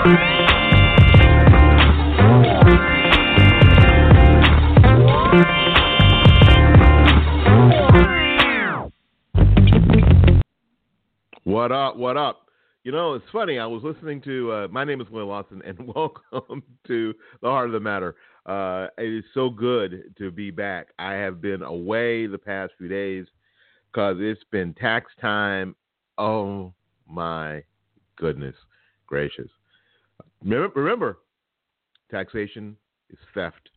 What up? What up? You know, it's funny. I was listening to. Uh, my name is Will Lawson, and welcome to the Heart of the Matter. Uh, it is so good to be back. I have been away the past few days because it's been tax time. Oh my goodness gracious! Remember, taxation is theft.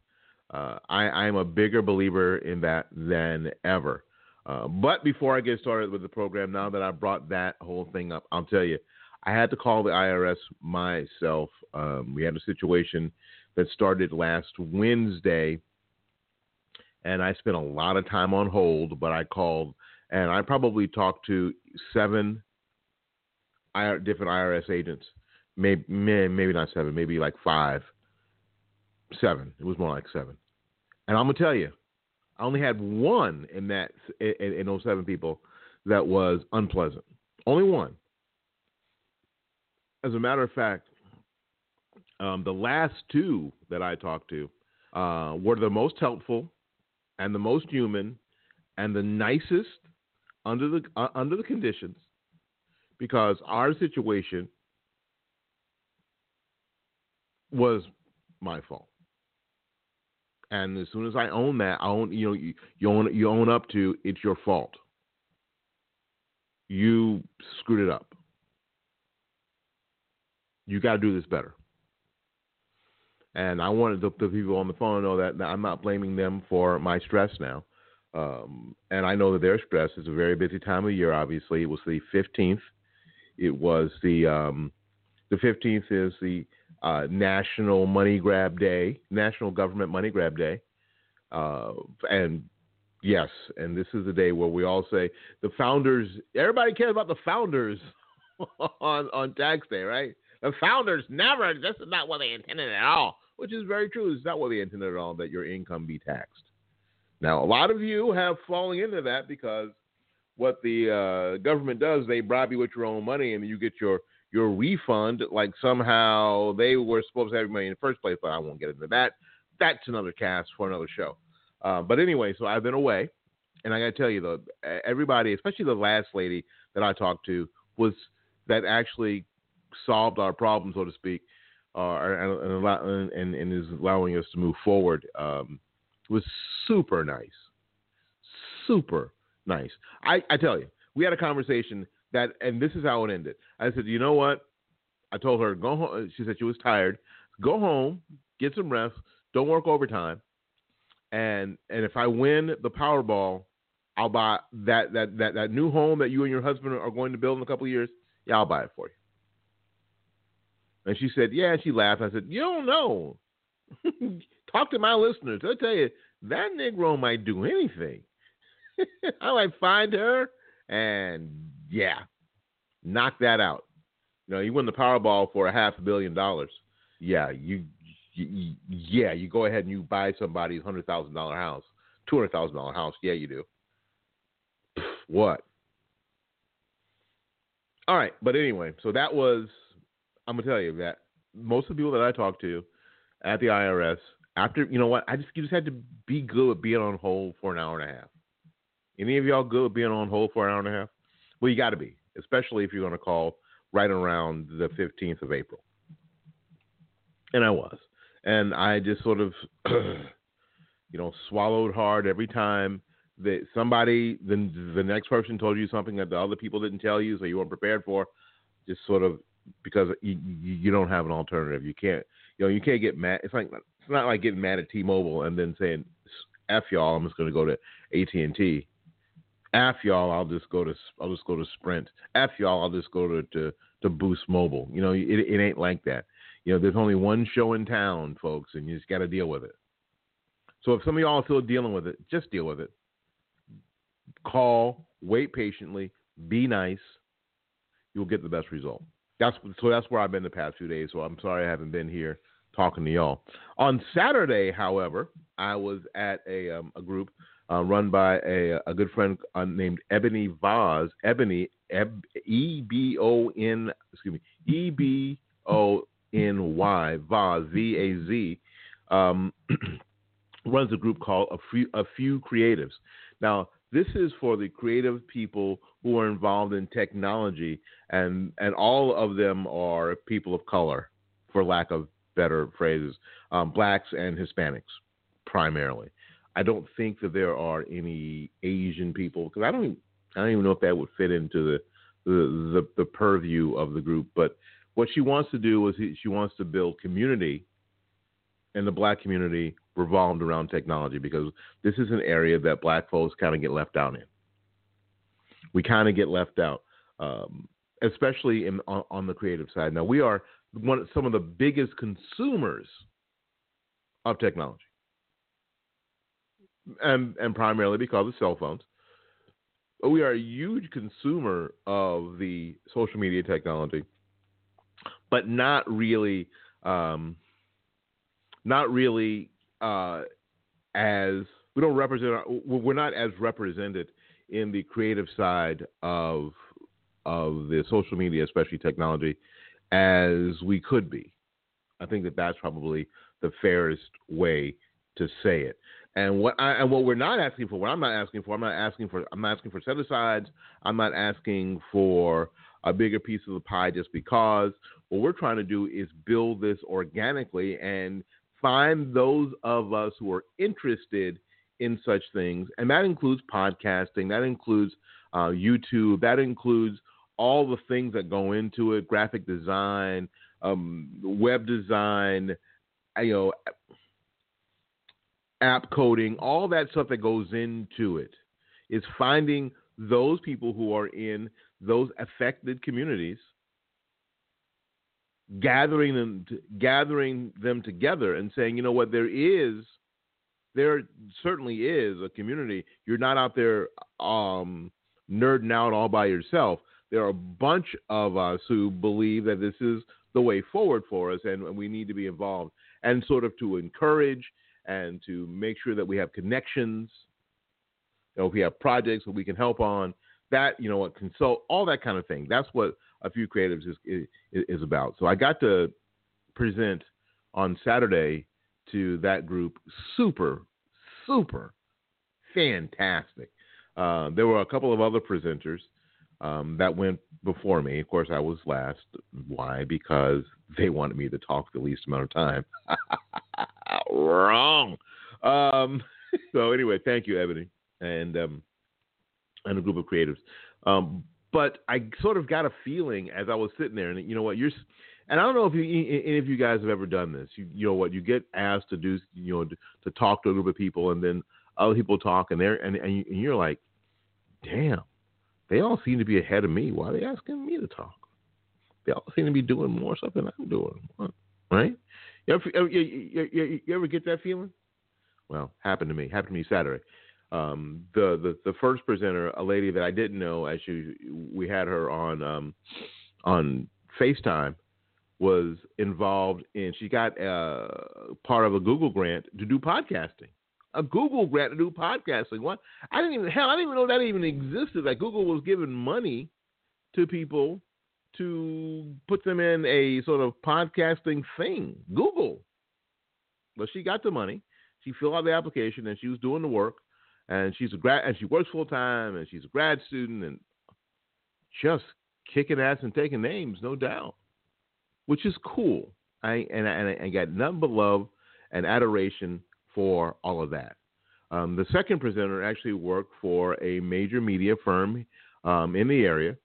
Uh, I, I am a bigger believer in that than ever. Uh, but before I get started with the program, now that I brought that whole thing up, I'll tell you, I had to call the IRS myself. Um, we had a situation that started last Wednesday, and I spent a lot of time on hold, but I called and I probably talked to seven different IRS agents. Maybe, maybe not seven, maybe like five, seven. It was more like seven. And I'm gonna tell you, I only had one in that in, in those seven people that was unpleasant. Only one. As a matter of fact, um, the last two that I talked to uh, were the most helpful and the most human and the nicest under the uh, under the conditions because our situation was my fault. And as soon as I own that, I own you know you, you own you own up to it's your fault. You screwed it up. You got to do this better. And I wanted the, the, people on the phone to know that, that I'm not blaming them for my stress now. Um, and I know that their stress is a very busy time of year. Obviously, it was the 15th. It was the um, the 15th is the uh, National Money Grab Day, National Government Money Grab Day, uh, and yes, and this is the day where we all say the founders. Everybody cares about the founders on on tax day, right? The founders never. This is not what they intended at all, which is very true. It's not what they intended at all that your income be taxed. Now, a lot of you have fallen into that because what the uh, government does, they bribe you with your own money, and you get your your refund like somehow they were supposed to have your money in the first place, but I won't get into that. That's another cast for another show. Uh, but anyway, so I've been away, and I got to tell you though, everybody, especially the last lady that I talked to, was that actually solved our problem, so to speak, uh, and, and, and, is allowing us to move forward. Um, was super nice, super nice. I, I tell you, we had a conversation that, and this is how it ended. I said, you know what? I told her go home. She said she was tired. Go home, get some rest. Don't work overtime. And and if I win the Powerball, I'll buy that that that that new home that you and your husband are going to build in a couple of years. Yeah, I'll buy it for you. And she said, yeah. And she laughed. I said, you don't know. Talk to my listeners. I'll tell you, that Negro might do anything. I might find her and yeah, knock that out. You know, you win the Powerball for a half a billion dollars. Yeah, you, you yeah, you go ahead and you buy somebody's hundred thousand dollar house, two hundred thousand dollar house. Yeah, you do. What? All right, but anyway, so that was. I'm gonna tell you that most of the people that I talked to at the IRS, after you know what, I just you just had to be good with being on hold for an hour and a half. Any of y'all good with being on hold for an hour and a half? Well, you got to be, especially if you're going to call right around the 15th of April. And I was. And I just sort of, you know, swallowed hard every time that somebody, the, the next person told you something that the other people didn't tell you, so you weren't prepared for. Just sort of because you, you don't have an alternative. You can't, you know, you can't get mad. It's like it's not like getting mad at T-Mobile and then saying, "F y'all, I'm just going to go to AT&T." F y'all, I'll just go to I'll just go to Sprint. F y'all, I'll just go to to, to Boost Mobile. You know, it, it ain't like that. You know, there's only one show in town, folks, and you just got to deal with it. So if some of y'all are still dealing with it, just deal with it. Call, wait patiently, be nice. You'll get the best result. That's so. That's where I've been the past few days. So I'm sorry I haven't been here talking to y'all. On Saturday, however, I was at a um, a group uh, run by a, a good friend uh, named Ebony Vaz. Ebony E B O N excuse me E B O N Y Vaz V A Z um, runs a group called a few, a few Creatives. Now this is for the creative people who are involved in technology, and and all of them are people of color, for lack of better phrases, um, blacks and Hispanics primarily. I don't think that there are any Asian people because I don't I don't even know if that would fit into the the, the the purview of the group. But what she wants to do is she wants to build community and the black community revolved around technology because this is an area that black folks kind of get left out in. We kind of get left out, um, especially in, on, on, the creative side. Now we are one some of the biggest consumers of technology, and and primarily because of cell phones. We are a huge consumer of the social media technology, but not really. Um, not really uh, as we don't represent. We're not as represented in the creative side of of the social media, especially technology, as we could be. I think that that's probably the fairest way to say it. And what I, and what we're not asking for, what I'm not asking for, I'm not asking for, I'm not asking for set asides. I'm not asking for a bigger piece of the pie just because. What we're trying to do is build this organically and find those of us who are interested in such things, and that includes podcasting, that includes uh, YouTube, that includes all the things that go into it, graphic design, um, web design, you know, app coding, all that stuff that goes into it is finding those people who are in those affected communities gathering them to, gathering them together and saying, you know what, there is there certainly is a community. You're not out there um, nerding out all by yourself. There are a bunch of us who believe that this is the way forward for us, and, and we need to be involved and sort of to encourage and to make sure that we have connections. You know, if we have projects that we can help on, that you know what consult all that kind of thing. That's what a few creatives is, is, is about. So I got to present on Saturday to that group. Super, super fantastic. Uh, there were a couple of other presenters um, that went before me. Of course, I was last. Why? Because they wanted me to talk the least amount of time. Wrong. Um, so anyway, thank you, Ebony, and um, and a group of creatives. Um, but I sort of got a feeling as I was sitting there, and you know what, you're, and I don't know if you, any of you guys have ever done this. You, you know what, you get asked to do, you know, to, talk to a group of people, and then other people talk, and they're, and, and you're like, damn, they all seem to be ahead of me. Why are they asking me to talk? They all seem to be doing more stuff than I'm doing, right? You ever, you, you, you ever get that feeling? Well, happened to me. Happened to me Saturday um, the, the the first presenter, a lady that I didn't know, as she we had her on um, on FaceTime, was involved in. She got uh, part of a Google grant to do podcasting. A Google grant to do podcasting. What? I didn't even hell. I didn't even know that even existed. That Google was giving money to people to put them in a sort of podcasting thing. Google. But she got the money. She filled out the application and she was doing the work and she's a grad and she works full time and she's a grad student and just kicking ass and taking names, no doubt, which is cool. I and I, I got nothing but love and adoration for all of that. Um, the second presenter actually worked for a major media firm um, in the area,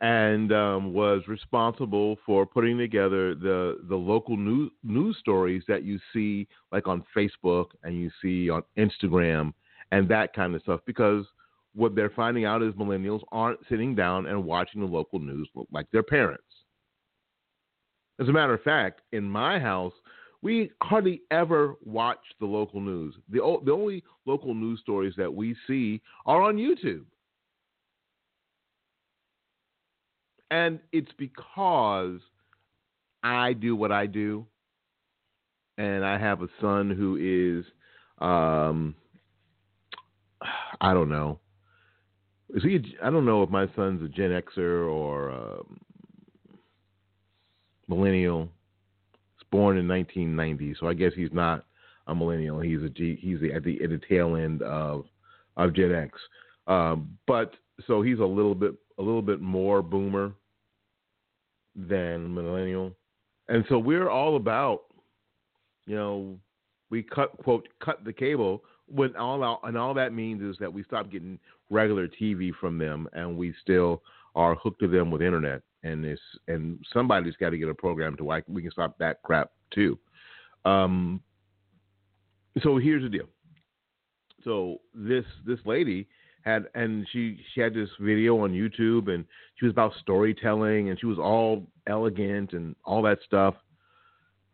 and um, was responsible for putting together the the local news news stories that you see like on Facebook and you see on Instagram and that kind of stuff because what they're finding out is millennials aren't sitting down and watching the local news like their parents. As a matter of fact, in my house, we hardly ever watch the local news. The, the only local news stories that we see are on YouTube. And it's because I do what I do, and I have a son who is, um, I don't know. Is he? I don't know if my son's a Gen Xer or um, millennial. He's born in 1990, so I guess he's not a millennial. He's a G, he's at the at the tail end of of Gen X. Um, but so he's a little bit a little bit more boomer than millennial. And so we're all about, you know, we cut quote cut the cable when all out, and all that means is that we stop getting regular TV from them and we still are hooked to them with internet and this and somebody's got to get a program to why we can stop that crap too. Um, so here's the deal. So this this lady had and she she had this video on YouTube and she was about storytelling and she was all elegant and all that stuff.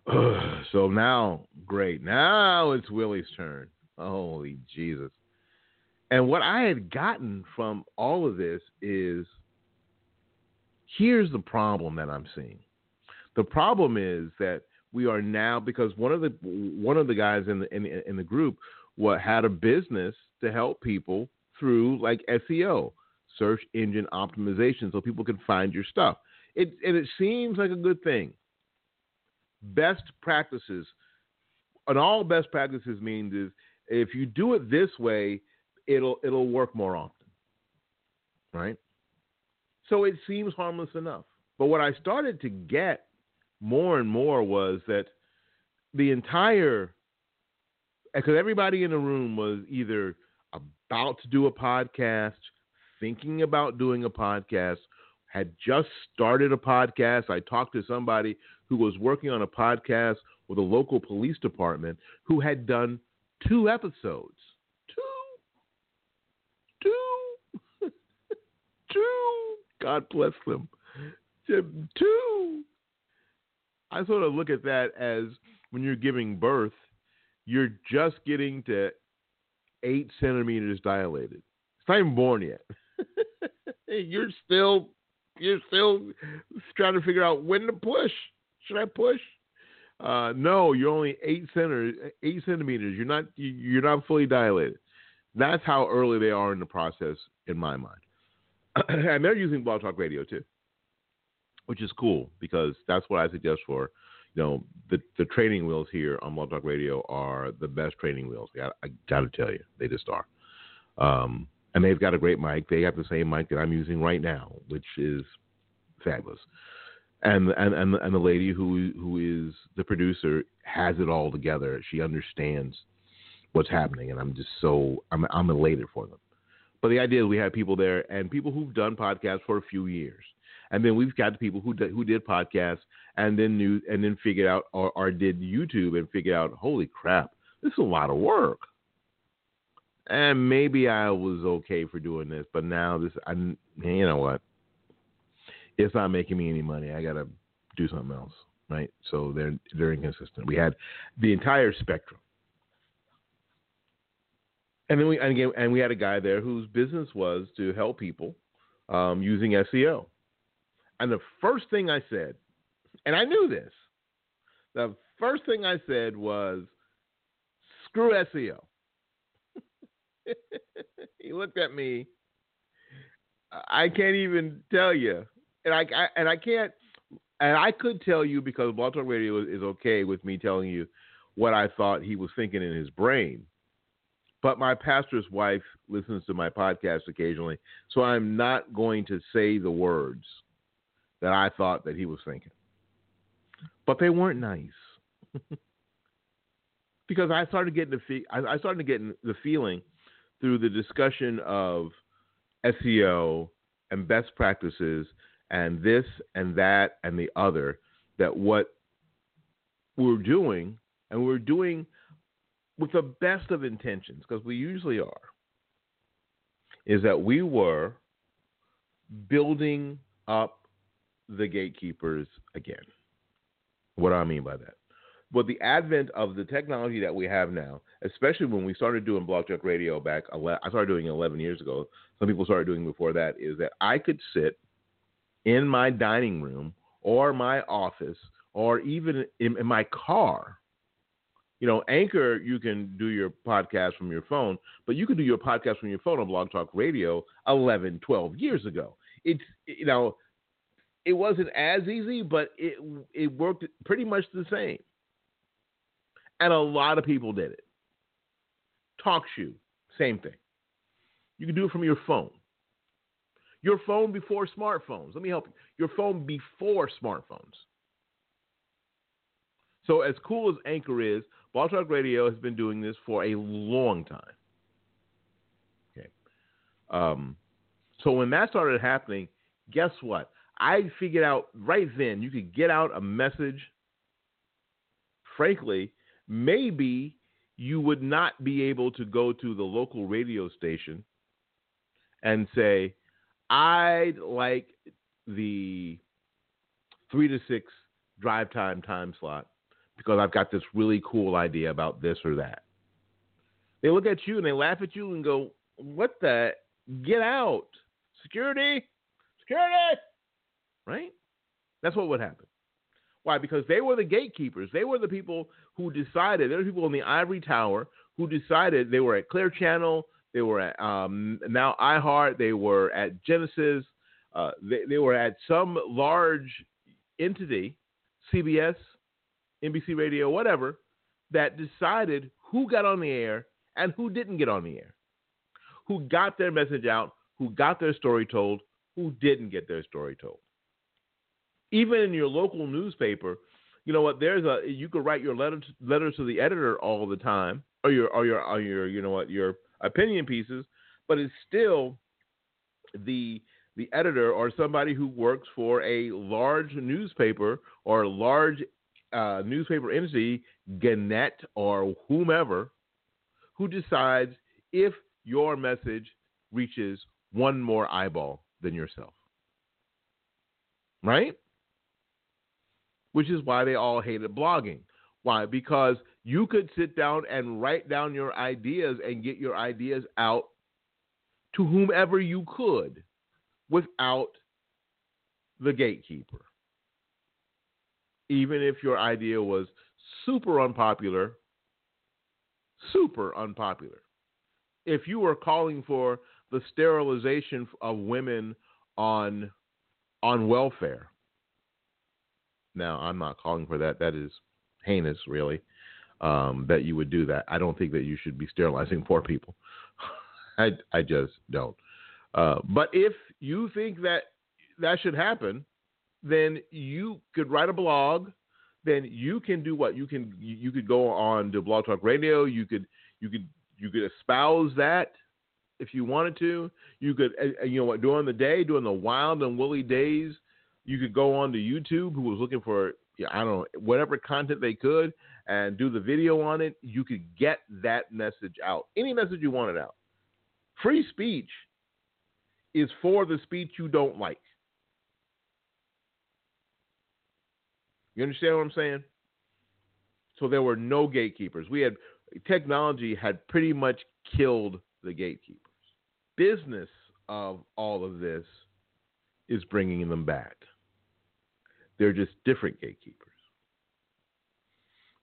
so now, great. Now it's Willie's turn. Holy Jesus. And what I had gotten from all of this is here's the problem that I'm seeing. The problem is that we are now because one of the one of the guys in the in, in the group what had a business to help people through like SEO, search engine optimization, so people can find your stuff. It and it seems like a good thing. Best practices, and all best practices means is if you do it this way, it'll it'll work more often, right? So it seems harmless enough. But what I started to get more and more was that the entire because everybody in the room was either about to do a podcast, thinking about doing a podcast, had just started a podcast. I talked to somebody who was working on a podcast with a local police department who had done two episodes. Two. Two. two. God bless them. Two. I sort of look at that as when you're giving birth, you're just getting to eight centimeters dilated. It's not even born yet. you're still you're still trying to figure out when to push. Should I push? Uh, no, you're only eight centimeters. Eight centimeters. You're not you're not fully dilated. That's how early they are in the process, in my mind. and they're using Blog Talk Radio too, which is cool because that's what I suggest for you know, the the training wheels here on Blog Talk Radio are the best training wheels. I, I got to tell you, they just are. Um, and they've got a great mic. They have the same mic that I'm using right now, which is fabulous. And and and, and the lady who who is the producer has it all together. She understands what's happening, and I'm just so I'm I'm elated for them. But the idea is we have people there and people who've done podcasts for a few years and then we've got the people who did, who did podcasts and then knew and then figured out or, or did YouTube and figured out, holy crap, this is a lot of work. And maybe I was okay for doing this, but now this, I, you know what? It's not making me any money. I gotta do something else, right? So they're they're inconsistent. We had the entire spectrum, and then we and again and we had a guy there whose business was to help people um, using SEO. And the first thing I said, and I knew this, the first thing I said was, screw SEO. he looked at me. I can't even tell you, and I, I, and I can't, and I could tell you because Blog Talk Radio is, is okay with me telling you what I thought he was thinking in his brain. But my pastor's wife listens to my podcast occasionally, so I'm not going to say the words that I thought that he was thinking. But they weren't nice. because I started getting the fe- I started getting the feeling through the discussion of SEO and best practices and this and that and the other that what we're doing and we're doing with the best of intentions, because we usually are, is that we were building up the gatekeepers again. What do I mean by that? Well, the advent of the technology that we have now, especially when we started doing Blog Talk Radio back, I started doing it 11 years ago. Some people started doing before that. Is that I could sit in my dining room or my office or even in, in my car. You know, Anchor, you can do your podcast from your phone, but you can do your podcast from your phone on Blog Talk Radio 11, 12 years ago. It's, you know, it wasn't as easy, but it it worked pretty much the same. And a lot of people did it. TalkShoe, same thing. You can do it from your phone. Your phone before smartphones. Let me help you. Your phone before smartphones. So as cool as Anchor is, Blog Talk Radio has been doing this for a long time. Okay. Um, so when that started happening, guess what? I figured out right then you could get out a message. Frankly, maybe you would not be able to go to the local radio station and say, I'd like the three to six drive time time slot because I've got this really cool idea about this or that. They look at you and they laugh at you and go, What the? Get out. Security. Security right? That's what would happen. Why? Because they were the gatekeepers. They were the people who decided. There were people in the ivory tower who decided they were at Clear Channel, they were at um, now iHeart, they were at Genesis, uh, they, they were at some large entity, CBS, NBC Radio, whatever, that decided who got on the air and who didn't get on the air, who got their message out, who got their story told, who didn't get their story told even in your local newspaper, you know what? There's a you could write your letter to, letters to the editor all the time, or your or your or your you know what your opinion pieces, but it's still the the editor or somebody who works for a large newspaper or large uh, newspaper entity, Gannett or whomever, who decides if your message reaches one more eyeball than yourself. Right? Which is why they all hated blogging. Why? Because you could sit down and write down your ideas and get your ideas out to whomever you could without the gatekeeper. Even if your idea was super unpopular, super unpopular. If you were calling for the sterilization of women on on welfare, now, I'm not calling for that. That is heinous, really, um, that you would do that. I don't think that you should be sterilizing poor people. I, I just don't. Uh, but if you think that that should happen, then you could write a blog. Then you can do what you can. You could go on to Blog Talk Radio. You could you could you could espouse that if you wanted to. You could uh, you know what during the day, during the wild and woolly days you could go on to YouTube, who was looking for I don't know whatever content they could, and do the video on it. You could get that message out, any message you wanted out. Free speech is for the speech you don't like. You understand what I'm saying? So there were no gatekeepers. We had technology had pretty much killed the gatekeepers. Business of all of this is bringing them back. They're just different gatekeepers.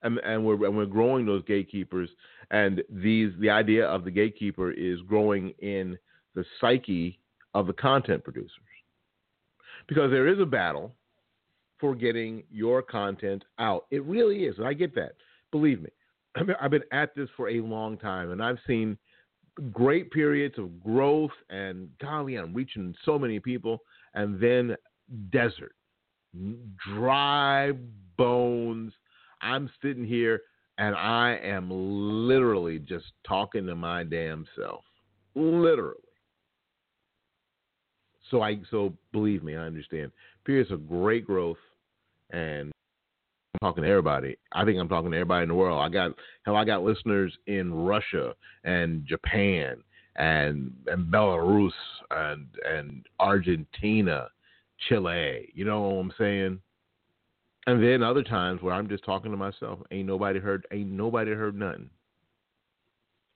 And, and we're and we're growing those gatekeepers, and these the idea of the gatekeeper is growing in the psyche of the content producers, because there is a battle for getting your content out. It really is, and I get that. Believe me, I've been at this for a long time, and I've seen great periods of growth and golly, I'm reaching so many people, and then desert dry bones. I'm sitting here and I am literally just talking to my damn self. Literally. So I so believe me, I understand. Periods of great growth and I'm talking to everybody. I think I'm talking to everybody in the world. I got hell, I got listeners in Russia and Japan and and Belarus and and Argentina, Chile. You know what I'm saying? And then other times where I'm just talking to myself. Ain't nobody heard. Ain't nobody heard nothing.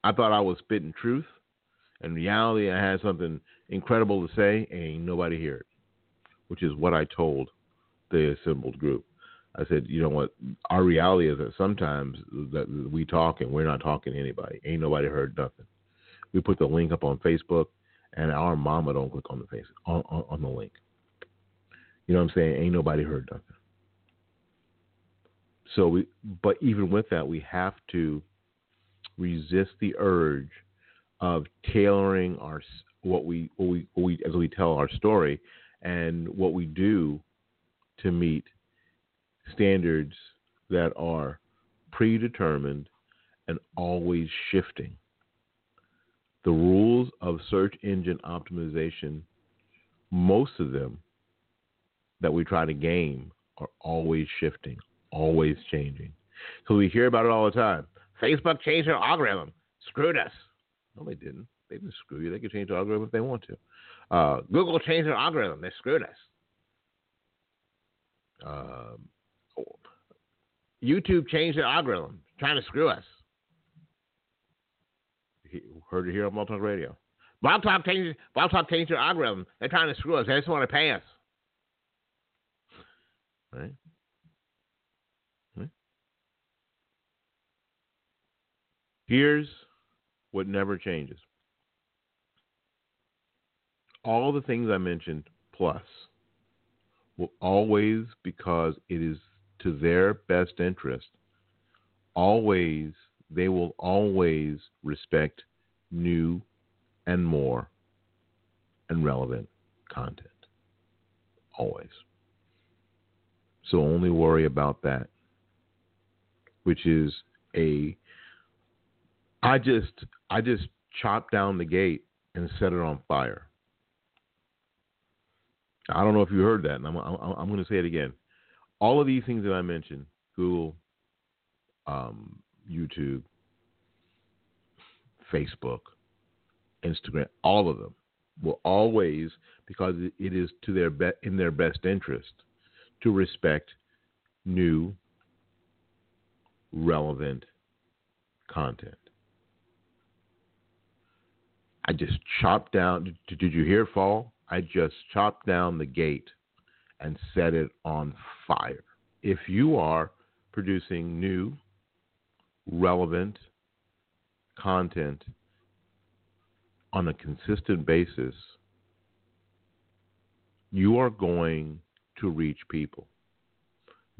I thought I was spitting truth. In reality, I had something incredible to say, and ain't nobody hear it, which is what I told the assembled group. I said, you know what? Our reality is that sometimes that we talk and we're not talking to anybody. Ain't nobody heard nothing. We put the link up on Facebook, and our mama don't click on the face on, on, on the link. You know what I'm saying? Ain't nobody heard nothing. So we, but even with that, we have to resist the urge of tailoring our what we what we, what we as we tell our story and what we do to meet standards that are predetermined and always shifting. The rules of search engine optimization, most of them that we try to game, are always shifting, always changing. So we hear about it all the time. Facebook changed their algorithm, screwed us. No, they didn't. They didn't screw you. They can change the algorithm if they want to. Uh, Google changed their algorithm. They screwed us. Um, YouTube changed their algorithm, trying to screw us. He, heard it here on Blog Radio. Blog Talk changed, changed their algorithm. They're trying to screw us. They just want to pay us. Right? right? Here's what never changes. All the things I mentioned plus will always, because it is to their best interest, always, they will always respect new and more and relevant content. Always. So only worry about that, which is a. I just I just chopped down the gate and set it on fire. I don't know if you heard that, and I'm, I'm, I'm going to say it again. All of these things that I mentioned Google, um, YouTube, Facebook, Instagram, all of them will always, because it is to their be- in their best interest, to respect new, relevant content. I just chopped down. Did, you hear fall? I just chopped down the gate and set it on fire. If you are producing new, relevant content on a consistent basis, you are going to reach people.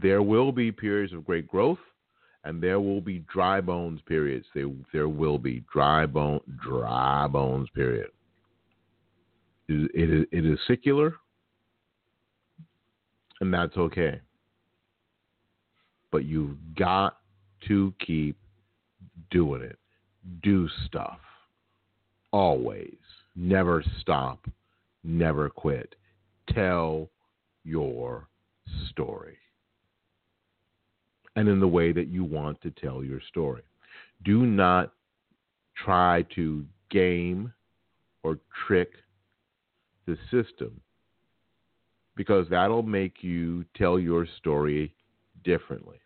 There will be periods of great growth, and there will be dry bones periods. There, there will be dry bone, dry bones period. It, it, it is secular, and that's okay. But you've got to keep doing it. Do stuff. Always. Never stop. Never quit. Tell your story. And in the way that you want to tell your story. Do not try to game or trick the system because that'll make you tell your story differently.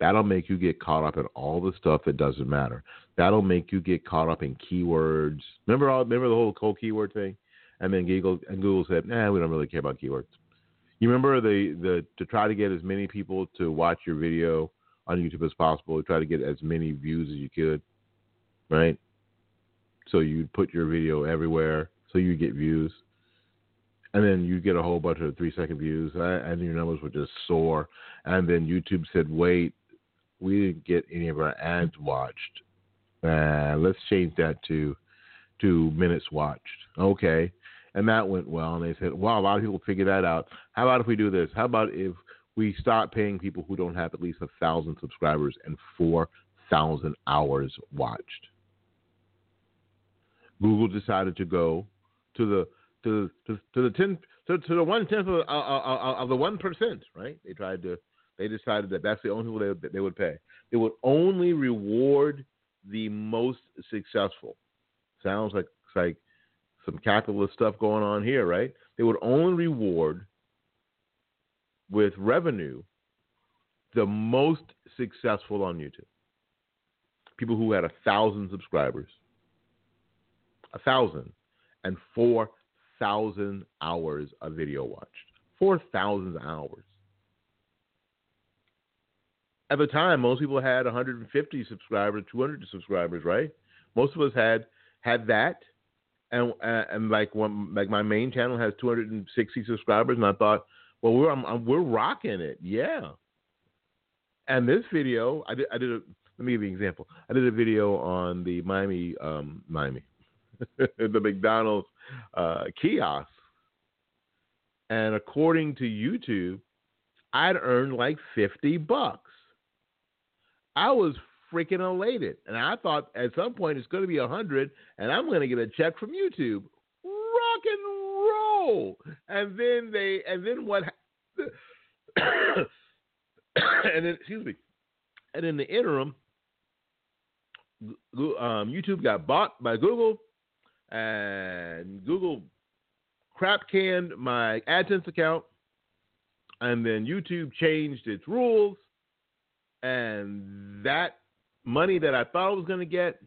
That'll make you get caught up in all the stuff that doesn't matter. That'll make you get caught up in keywords. Remember all remember the whole whole keyword thing? And then Google and Google said, "Nah, we don't really care about keywords." You remember the the to try to get as many people to watch your video on YouTube as possible, to try to get as many views as you could, right? So you'd put your video everywhere so you get views. And then you get a whole bunch of three second views, and your numbers would just soar. And then YouTube said, "Wait, we didn't get any of our ads watched. Uh, let's change that to to minutes watched." Okay, and that went well. And they said, "Well, a lot of people figured that out. How about if we do this? How about if we start paying people who don't have at least a thousand subscribers and four thousand hours watched?" Google decided to go to the to to, to the ten to, to the one tenth of, of, of the one percent. Right? They tried to They decided that that's the only people they, they would pay. They would only reward the most successful. Sounds like like some capitalist stuff going on here, right? They would only reward with revenue the most successful on YouTube. People who had a thousand subscribers, a thousand, and four thousand hours of video watched. Four thousand hours. At the time, most people had 150 subscribers, 200 subscribers, right? Most of us had had that, and and like one like my main channel has 260 subscribers, and I thought, well, we're I'm, I'm, we're rocking it, yeah. And this video, I did I did a let me give you an example. I did a video on the Miami um, Miami, the McDonald's uh, kiosk, and according to YouTube, I'd earned like 50 bucks. I was freaking elated. And I thought at some point it's going to be a hundred, and I'm going to get a check from YouTube. Rock and roll. And then they, and then what? and then excuse me. And in the interim, um, YouTube got bought by Google, and Google crap canned my AdSense account, and then YouTube changed its rules, and that money that I thought I was going to get,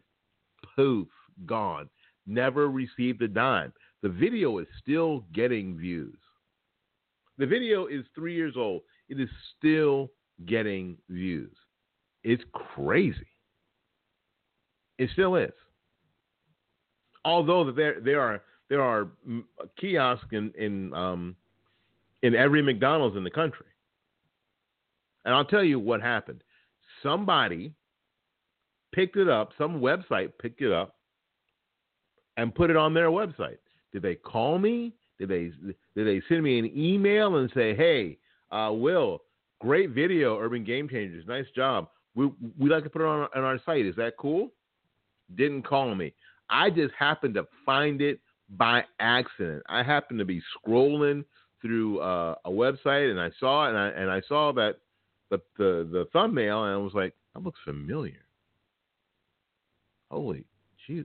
poof, gone. Never received a dime. The video is still getting views. The video is three years old. It is still getting views. It's crazy. It still is. Although there there are there are kiosks in in um, in every McDonald's in the country. And I'll tell you what happened. Somebody picked it up, some website picked it up and put it on their website. Did they call me? Did they did they send me an email and say, "Hey, uh, Will, great video, Urban Game Changers, nice job. We we like to put it on, on our site. Is that cool?" Didn't call me. I just happened to find it by accident. I happened to be scrolling through uh, a website and I saw it and I and I saw that the the, the thumbnail and I was like, that looks familiar. Holy gee,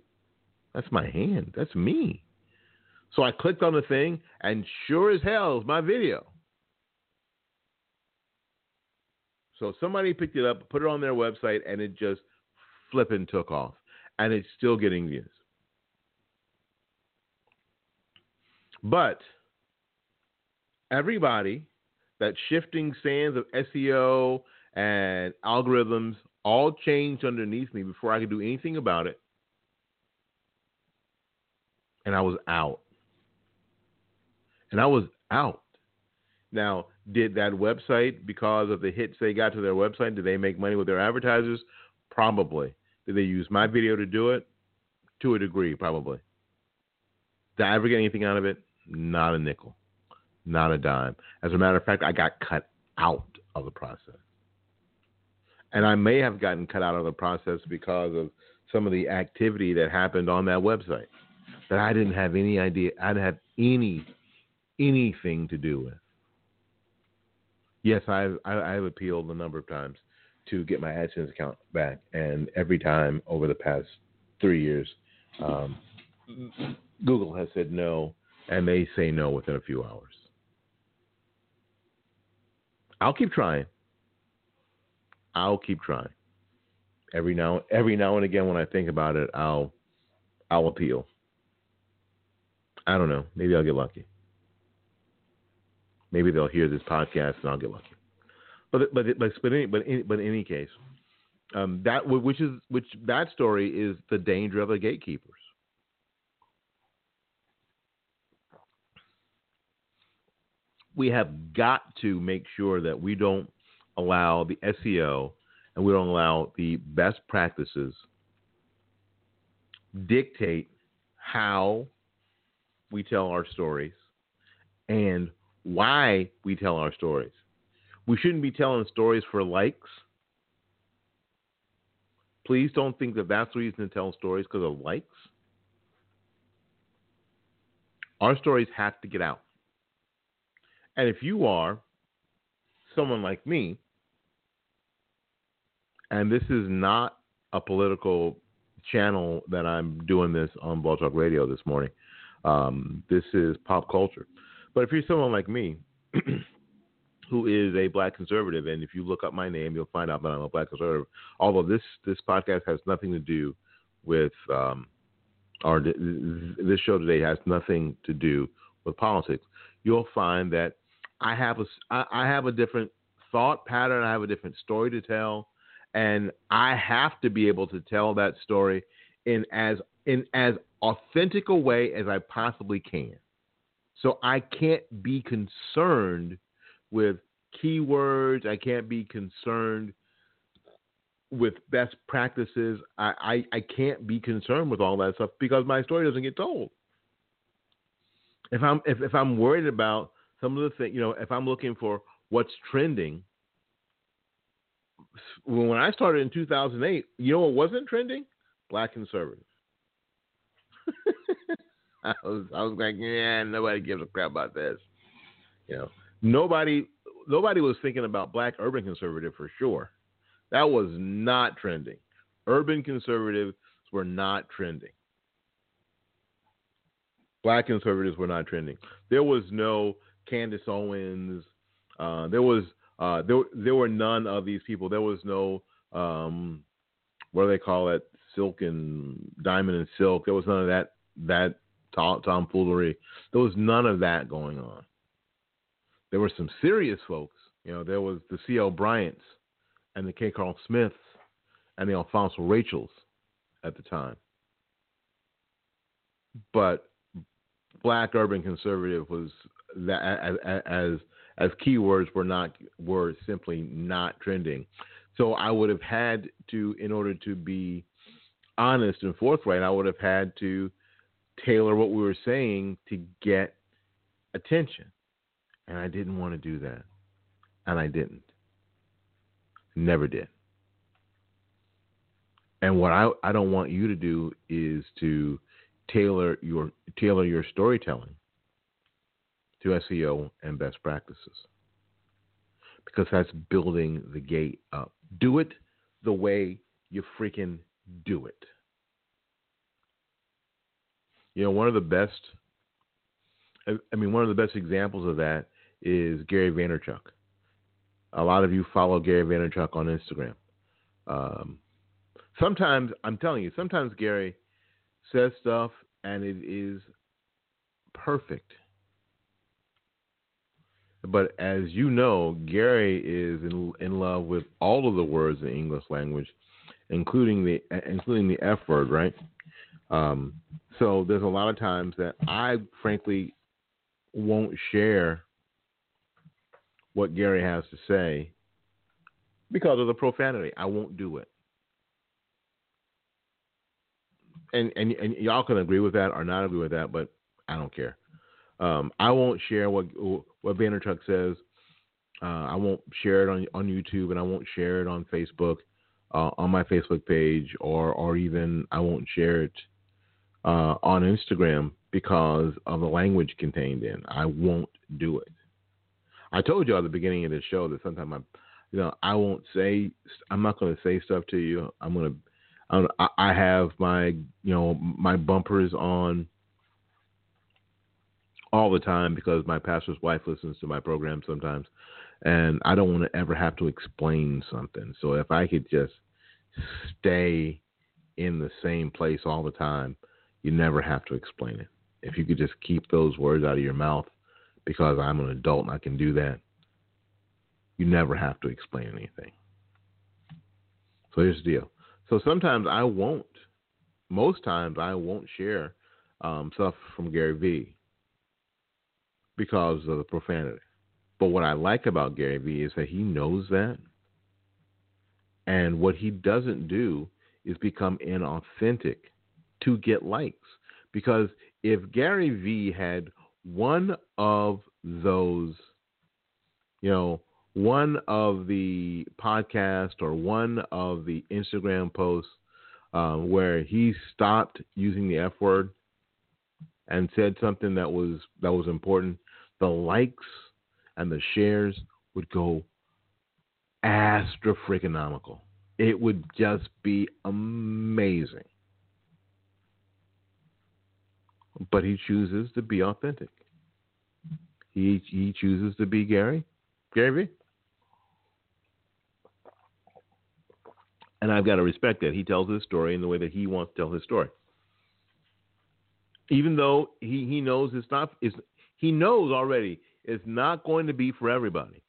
that's my hand. That's me. So I clicked on the thing, and sure as hell is my video. So somebody picked it up, put it on their website, and it just flipping took off. And it's still getting views. But everybody that shifting sands of SEO and algorithms all changed underneath me before I could do anything about it. And I was out. And I was out. Now, did that website, because of the hits they got to their website, did they make money with their advertisers? Probably. Did they use my video to do it? To a degree, probably. Did I ever get anything out of it? Not a nickel. Not a dime. As a matter of fact, I got cut out of the process and I may have gotten cut out of the process because of some of the activity that happened on that website that I didn't have any idea, I didn't have any anything to do with. Yes, I've I've appealed a number of times to get my AdSense account back, and every time over the past three years, um, Google has said no, and they say no within a few hours. I'll keep trying. I'll keep trying. Every now every now and again when I think about it, I'll I'll appeal. I don't know. Maybe I'll get lucky. Maybe they'll hear this podcast and I'll get lucky. But but but but but in, but in any case, um, that which is which that story is the danger of the gatekeepers. We have got to make sure that we don't allow the SEO and we don't allow the best practices dictate how we tell our stories and why we tell our stories. We shouldn't be telling stories for likes. Please don't think that that's the reason to tell stories because of likes. Our stories have to get out. And if you are someone like me and this is not a political channel that I'm doing this on Blog Talk Radio this morning. Um, this is pop culture. But if you're someone like me, who is a black conservative, and if you look up my name, you'll find out that I'm a black conservative. Although this this podcast has nothing to do with, um, or this show today has nothing to do with politics. You'll find that I have a I have a different thought pattern. I have a different story to tell, and I have to be able to tell that story in as in as authentic a way as I possibly can. So I can't be concerned with keywords. I can't be concerned with best practices. I, I, I can't be concerned with all that stuff because my story doesn't get told. If I'm if, if I'm worried about some of the things, you know, if I'm looking for what's trending, when I started in 2008, you know what wasn't trending? Black conservatives. I was I was like, yeah, nobody gives a crap about this. You know, nobody nobody was thinking about black urban conservative for sure. That was not trending. Urban conservatives were not trending. Black conservatives were not trending. There was no Candace Owens. Uh, there was uh, there there were none of these people. There was no um, what do they call it? Silk and diamond and silk. There was none of that that tom, tomfoolery. There was none of that going on. There were some serious folks. You know, there was the C.L. Bryants and the K. Carl Smiths and the Alfonzo Rachels at the time. But black urban conservative was that as as, as keywords were not were simply not trending. So I would have had to, in order to be honest and forthright, I would have had to tailor what we were saying to get attention. And I didn't want to do that. And I didn't. Never did. And what I, I don't want you to do is to tailor your tailor your storytelling to SEO and best practices. Because that's building the gate up. Do it the way you freaking do it. You know, one of the best, I mean, one of the best examples of that is Gary Vaynerchuk. A lot of you follow Gary Vaynerchuk on Instagram. Um, sometimes, I'm telling you, sometimes Gary says stuff and it is perfect. But as you know, Gary is in, in love with all of the words in the English language, including the including the F word, right? Um, so there's a lot of times that I frankly won't share what Gary has to say because of the profanity. I won't do it. And, and and y'all can agree with that or not agree with that, but I don't care. Um, I won't share what what Vaynerchuk says. Uh, I won't share it on on YouTube, and I won't share it on Facebook, uh, on my Facebook page, or or even I won't share it uh, on Instagram because of the language contained in. I won't do it. I told you at the beginning of the show that sometimes I, you know, I won't say. I'm not going to say stuff to you. I'm going to. I have my, you know, my bumpers on all the time because my pastor's wife listens to my program sometimes, and I don't want to ever have to explain something. So if I could just stay in the same place all the time, you never have to explain it. If you could just keep those words out of your mouth, because I'm an adult and I can do that, you never have to explain anything. So here's the deal. So sometimes I won't. Most times I won't share um, stuff from Gary Vee because of the profanity. But what I like about Gary Vee is that he knows that. And what he doesn't do is become inauthentic to get likes. Because if Gary Vee had one of those, you know, one of the podcast or one of the Instagram posts um, where he stopped using the F word and said something that was that was important, the likes and the shares would go astronomical. It would just be amazing. But he chooses to be authentic. He he chooses to be Gary, Gary Vee. And I've got to respect that. He tells his story in the way that he wants to tell his story. Even though he, he knows it's not is he knows already it's not going to be for everybody.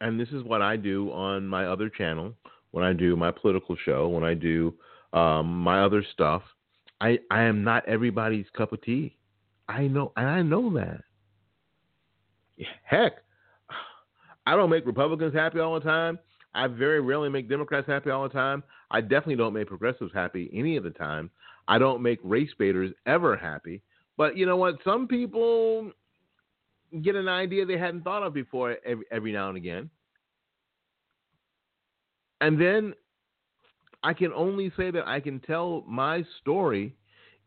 And this is what I do on my other channel, when I do my political show, when I do um, my other stuff. I, I am not everybody's cup of tea. I know, and I know that. Heck, I don't make Republicans happy all the time. I very rarely make Democrats happy all the time. I definitely don't make progressives happy any of the time. I don't make race baiters ever happy. But you know what? Some people get an idea they hadn't thought of before every, every now and again. And then I can only say that I can tell my story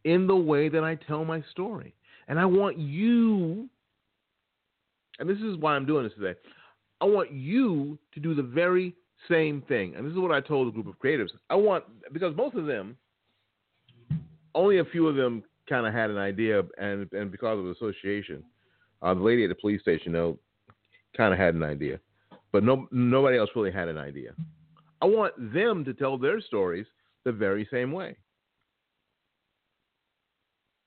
in the way that I tell my story. And I want you, and this is why I'm doing this today, I want you to do the very same thing. And this is what I told a group of creatives. I want, because most of them, only a few of them kind of had an idea, and, and because of the association, uh, the lady at the police station, though, kind of had an idea. But no, nobody else really had an idea. I want them to tell their stories the very same way.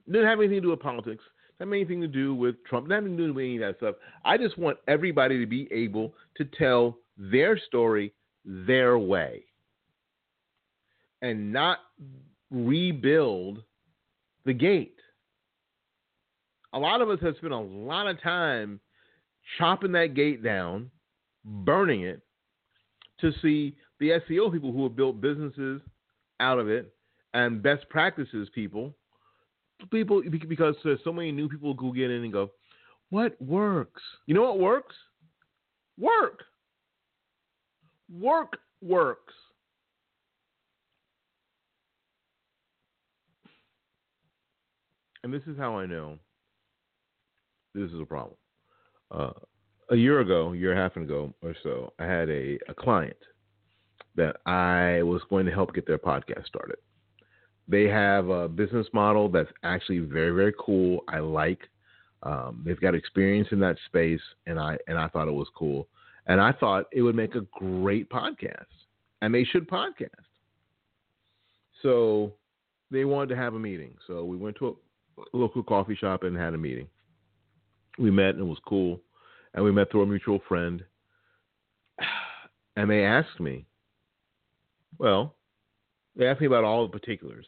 It didn't have anything to do with politics. Didn't have anything to do with Trump. Nothing to do with any of that stuff. I just want everybody to be able to tell their story their way and not rebuild the gate. A lot of us have spent a lot of time chopping that gate down, burning it, to see the SEO people who have built businesses out of it and best practices people people because there's so many new people who get in and go, what works? You know what works? Work. Work works. And this is how I know this is a problem. Uh, a year ago, a year and a half ago or so, I had a, a client that I was going to help get their podcast started. They have a business model that's actually very, very cool. I like. Um, they've got experience in that space, and I and I thought it was cool, and I thought it would make a great podcast, and they should podcast. So they wanted to have a meeting. So we went to a local coffee shop and had a meeting. We met and it was cool, and we met through a mutual friend. And they asked me, well, they asked me about all the particulars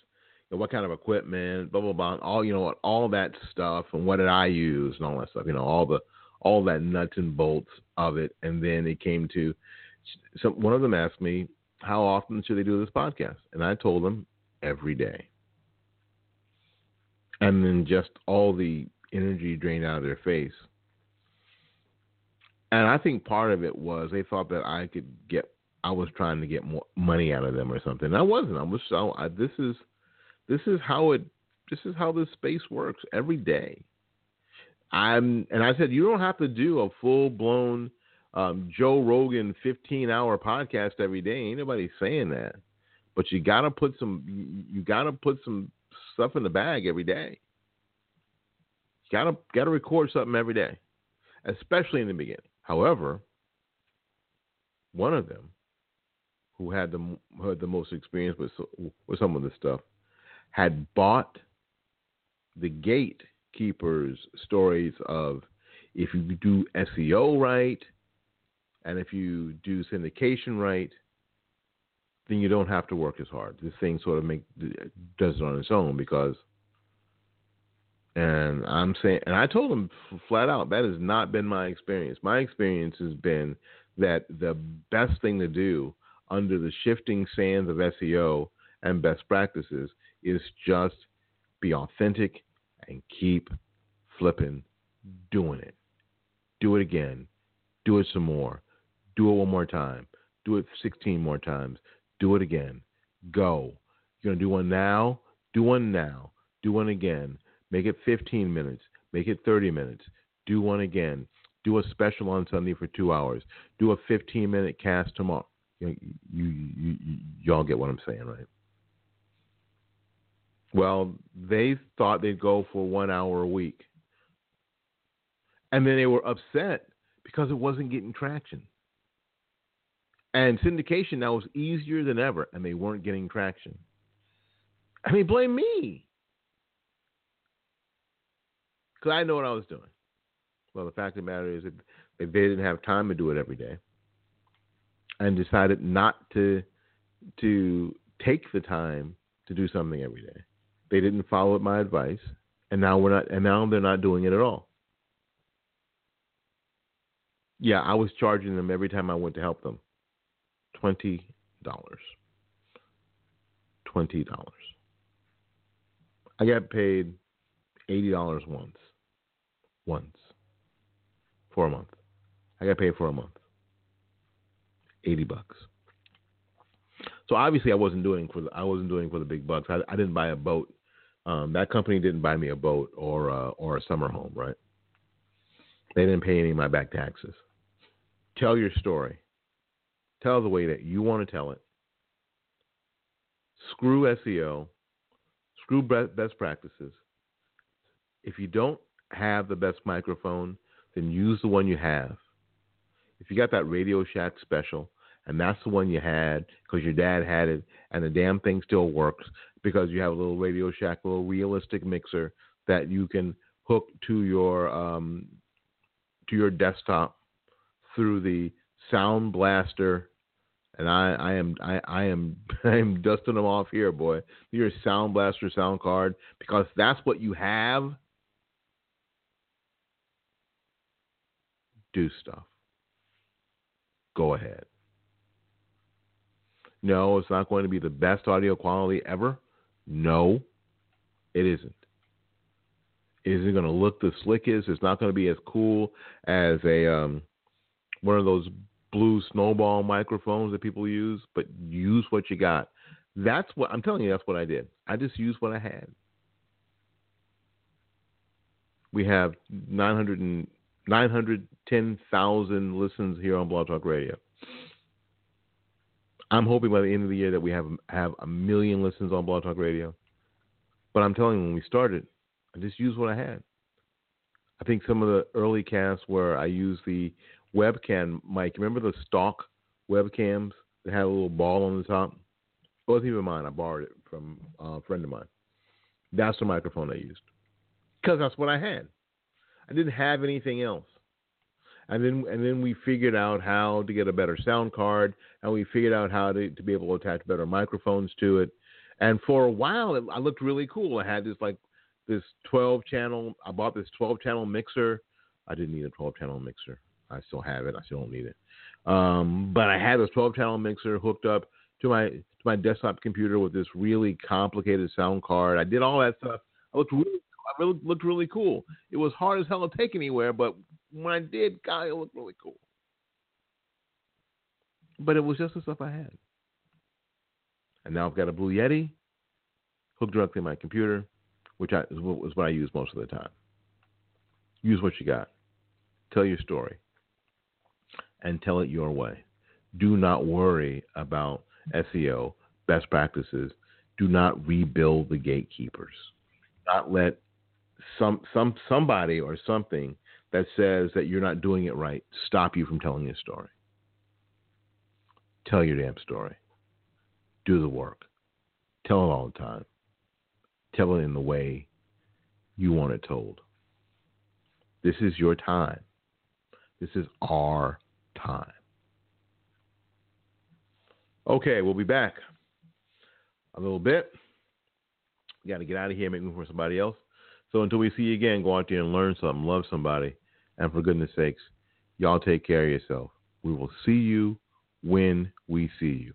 what kind of equipment, blah blah blah, all you know, all that stuff, and what did I use, and all that stuff. You know, all the all that nuts and bolts of it, and then it came to. So one of them asked me, "How often should they do this podcast?" And I told them every day. And then just all the energy drained out of their face. And I think part of it was they thought that I could get I was trying to get more money out of them or something. And I wasn't. I was so I, this is this is how it. This is how this space works every day. I'm, and I said you don't have to do a full blown um, Joe Rogan 15 hour podcast every day. Ain't nobody saying that, but you gotta put some. You gotta put some stuff in the bag every day. Gotta gotta record something every day, especially in the beginning. However, one of them who had the who had the most experience with with some of this stuff had bought the gatekeepers stories of if you do SEO right and if you do syndication right, then you don't have to work as hard. This thing sort of make does it on its own because and I'm saying and I told him flat out that has not been my experience. My experience has been that the best thing to do under the shifting sands of SEO and best practices is just be authentic and keep flipping doing it. Do it again. Do it some more. Do it one more time. Do it 16 more times. Do it again. Go. You're going to do one now? Do one now. Do one again. Make it 15 minutes. Make it 30 minutes. Do one again. Do a special on Sunday for two hours. Do a 15 minute cast tomorrow. You, you, you, you, y'all get what I'm saying, right? Well, they thought they'd go for one hour a week. And then they were upset because it wasn't getting traction. And syndication now was easier than ever, and they weren't getting traction. I mean, blame me. Because I know what I was doing. Well, the fact of the matter is that they didn't have time to do it every day and decided not to to take the time to do something every day. They didn't follow my advice, and now we're not and now they're not doing it at all. Yeah, I was charging them every time I went to help them. Twenty dollars. Twenty dollars. I got paid eighty dollars once. Once. For a month. I got paid for a month. Eighty bucks. So obviously I wasn't doing for the, I wasn't doing for the big bucks. I, I didn't buy a boat. Um, that company didn't buy me a boat or uh, or a summer home, right? They didn't pay any of my back taxes. Tell your story. Tell the way that you want to tell it. Screw SEO. Screw best practices. If you don't have the best microphone, then use the one you have. If you got that Radio Shack special, and that's the one you had because your dad had it, and the damn thing still works because you have a little Radio Shack, a little realistic mixer that you can hook to your um, to your desktop through the Sound Blaster and I, I am I, I am I am dusting them off here, boy. Your Sound Blaster sound card because that's what you have. Do stuff. Go ahead. No, it's not going to be the best audio quality ever. No, it isn't. It isn't going to look the slickest. It's not going to be as cool as a um, one of those blue snowball microphones that people use, but use what you got. That's what I'm telling you. That's what I did. I just used what I had. We have 900 and 910,000 listens here on Blog Talk Radio. I'm hoping by the end of the year that we have have a million listens on Blog Talk Radio. But I'm telling you, when we started, I just used what I had. I think some of the early casts where I used the webcam mic. Remember the stock webcams that had a little ball on the top? It wasn't even mine. I borrowed it from a friend of mine. That's the microphone I used because that's what I had. I didn't have anything else. And then and then we figured out how to get a better sound card, and we figured out how to, to be able to attach better microphones to it. And for a while, it, I looked really cool. I had this like this 12 channel. I bought this 12 channel mixer. I didn't need a 12 channel mixer. I still have it. I still don't need it. Um, but I had this 12 channel mixer hooked up to my to my desktop computer with this really complicated sound card. I did all that stuff. I looked really, I really looked really cool. It was hard as hell to take anywhere, but when I did, God, it looked really cool. But it was just the stuff I had. And now I've got a Blue Yeti hooked directly to my computer, which I, is what I use most of the time. Use what you got. Tell your story and tell it your way. Do not worry about SEO best practices. Do not rebuild the gatekeepers. Do not let some some somebody or something that says that you're not doing it right stop you from telling your story. Tell your damn story. Do the work. Tell it all the time. Tell it in the way you want it told. This is your time. This is our time. Okay, we'll be back a little bit. Got to get out of here, make room for somebody else. So until we see you again, go out there and learn something, love somebody, and for goodness sakes, y'all take care of yourself. We will see you when we see you.